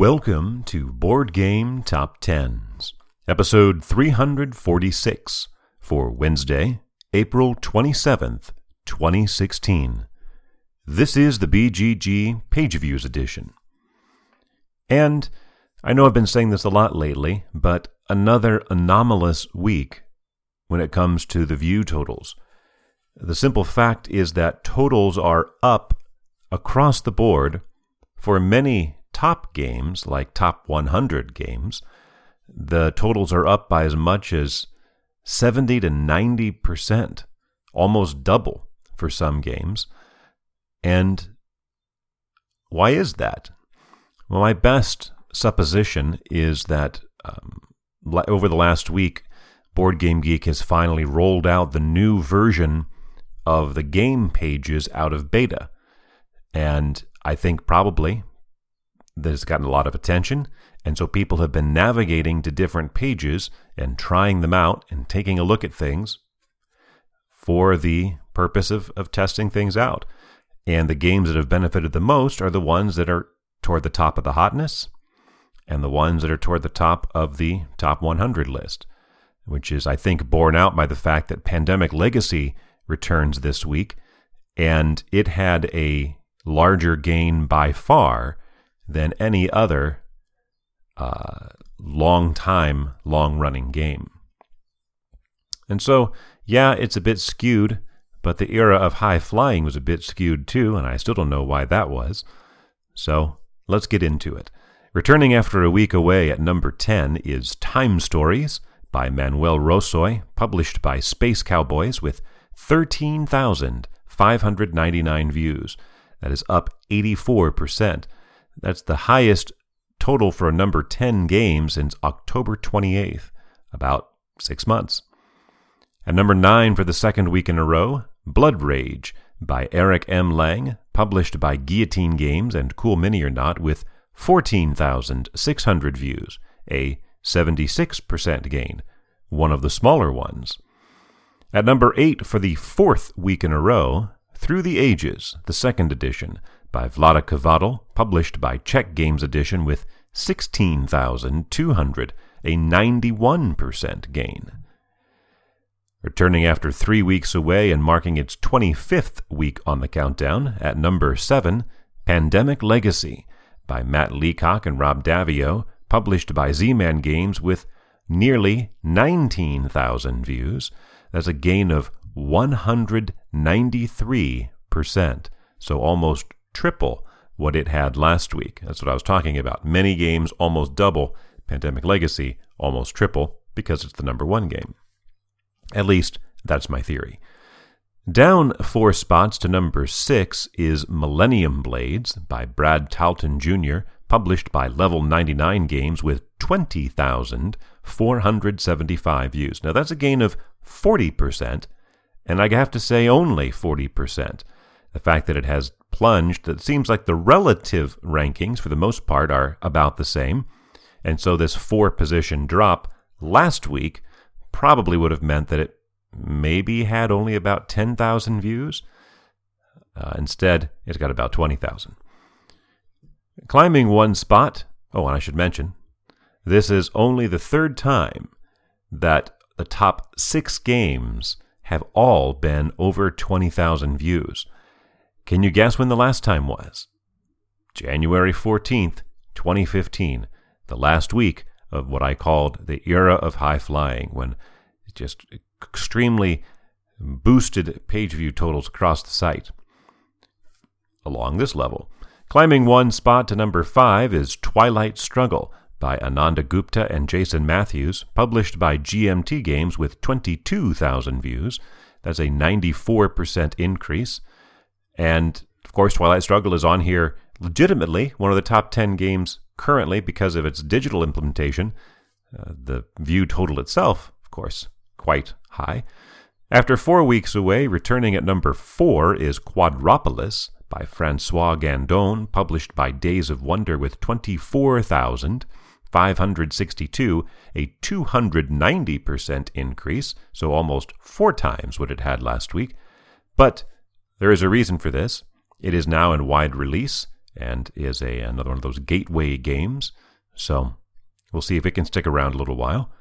Welcome to Board Game Top Tens, episode 346 for Wednesday, April 27th, 2016. This is the BGG Page Views edition. And I know I've been saying this a lot lately, but another anomalous week when it comes to the view totals. The simple fact is that totals are up across the board for many top games, like top 100 games. The totals are up by as much as 70 to 90%, almost double for some games. And why is that? Well, my best supposition is that um, over the last week, Board Game Geek has finally rolled out the new version of the game pages out of beta. And I think probably that has gotten a lot of attention. And so people have been navigating to different pages and trying them out and taking a look at things for the purpose of, of testing things out. And the games that have benefited the most are the ones that are toward the top of the hotness and the ones that are toward the top of the top 100 list, which is, I think, borne out by the fact that Pandemic Legacy returns this week, and it had a larger gain by far than any other uh, long time, long running game. And so, yeah, it's a bit skewed, but the era of high flying was a bit skewed too, and I still don't know why that was. So, let's get into it. Returning after a week away at number 10 is Time Stories by Manuel Rozoy, published by Space Cowboys, with 13,599 views. That is up 84%. That's the highest total for a number 10 game since October 28th, about six months. At number 9 for the second week in a row, Blood Rage by Eric M. Lang, published by Guillotine Games and Cool Mini or Not, with 14,600 views, a 76% gain, one of the smaller ones. At number 8 for the fourth week in a row, Through the Ages, the second edition, by Vlaada Chvátil, published by Czech Games Edition with 16,200, a 91% gain. Returning after three weeks away and marking its 25th week on the countdown, at number 7, Pandemic Legacy by Matt Leacock and Rob Daviau, published by Z Man Games with nearly 19,000 views. That's a gain of 193%, so almost triple what it had last week. That's what I was talking about. Many games almost double. Pandemic Legacy almost triple because it's the number one game. At least, that's my theory. Down four spots to number six is Millennium Blades by Brad Talton Jr., published by Level 99 Games with 20,475 views. Now, that's a gain of 40%, and I have to say only 40%. The fact that it has plunged, it seems like the relative rankings, for the most part, are about the same. And so this four position drop last week probably would have meant that it maybe had only about 10,000 views. Uh, instead, it's got about 20,000. Climbing one spot, oh, and I should mention, this is only the third time that the top six games have all been over 20,000 views. Can you guess when the last time was? January 14th, 2015, the last week of what I called the era of high flying, when just extremely boosted page view totals across the site. Along this level, climbing one spot to number five is Twilight Struggle by Ananda Gupta and Jason Matthews, published by GMT Games with 22,000 views. That's a 94% increase. And of course, Twilight Struggle is on here legitimately, one of the top 10 games currently because of its digital implementation. Uh, the view total itself, of course, quite high. After four weeks away, returning at number four is Quadropolis by Francois Gandon, published by Days of Wonder with 24,562, a 290% increase, so almost four times what it had last week. But there is a reason for this. It is now in wide release, and is a another one of those gateway games. So we'll see if it can stick around a little while.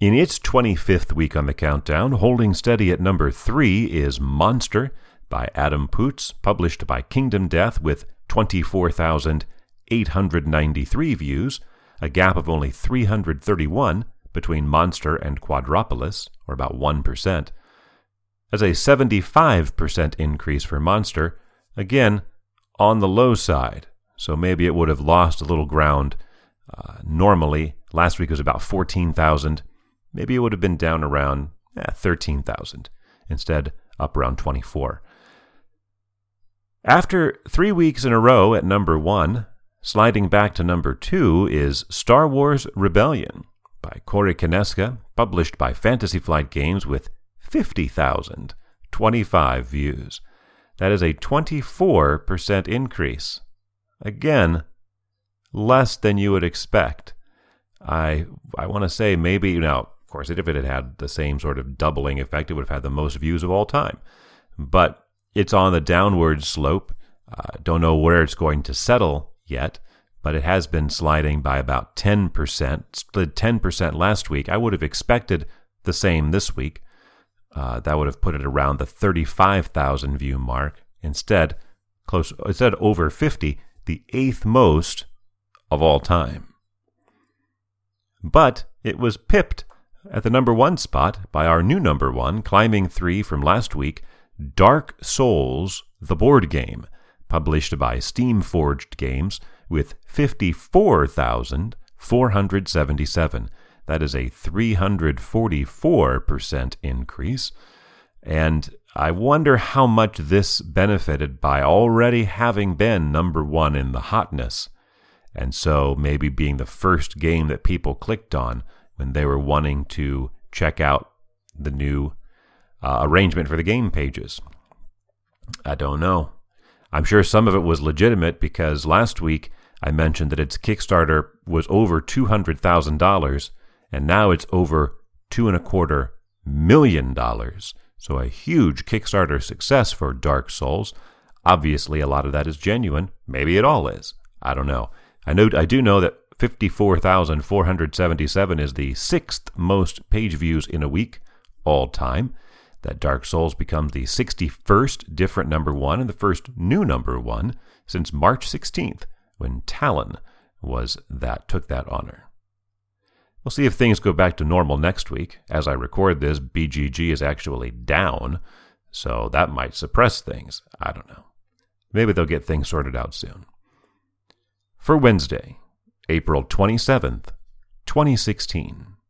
In its 25th week on the countdown, holding steady at number 3 is Monster by Adam Poots, published by Kingdom Death with 24,893 views, a gap of only 331 between Monster and Quadropolis, or about 1%. As a 75% increase for Monster, again, on the low side, so maybe it would have lost a little ground. Uh, normally, last week was about 14,000 maybe it would have been down around eh, 13,000. Instead, up around 24. After three weeks in a row at number one, sliding back to number two is Star Wars Rebellion by Corey Konieczka, published by Fantasy Flight Games with 50,025 views. That is a 24% increase. Again, less than you would expect. I I want to say maybe you now of course, if it had had the same sort of doubling effect, it would have had the most views of all time. But it's on the downward slope. Uh, don't know where it's going to settle yet, but it has been sliding by about 10%. Slid 10% last week. I would have expected the same this week. Uh, that would have put it around the 35,000 view mark. Instead, close, instead over 50, the eighth most of all time. But it was pipped at the number one spot by our new number one, climbing three from last week, Dark Souls, the board game, published by Steamforged Games with 54,477. That is a 344% increase. And I wonder how much this benefited by already having been number one in the hotness. And so maybe being the first game that people clicked on when they were wanting to check out the new uh, arrangement for the game pages. I don't know. I'm sure some of it was legitimate because last week I mentioned that its Kickstarter was over $200,000 and now it's over two and a quarter million dollars. So a huge Kickstarter success for Dark Souls. Obviously, a lot of that is genuine. Maybe it all is. I don't know. I know I do know that 54,477 is the sixth most page views in a week all time. That Dark Souls becomes the 61st different number one and the first new number one since March 16th, when Talon was that took that honor. We'll see if things go back to normal next week. As I record this, BGG is actually down, so that might suppress things. I don't know. Maybe they'll get things sorted out soon. For Wednesday, April 27th, 2016.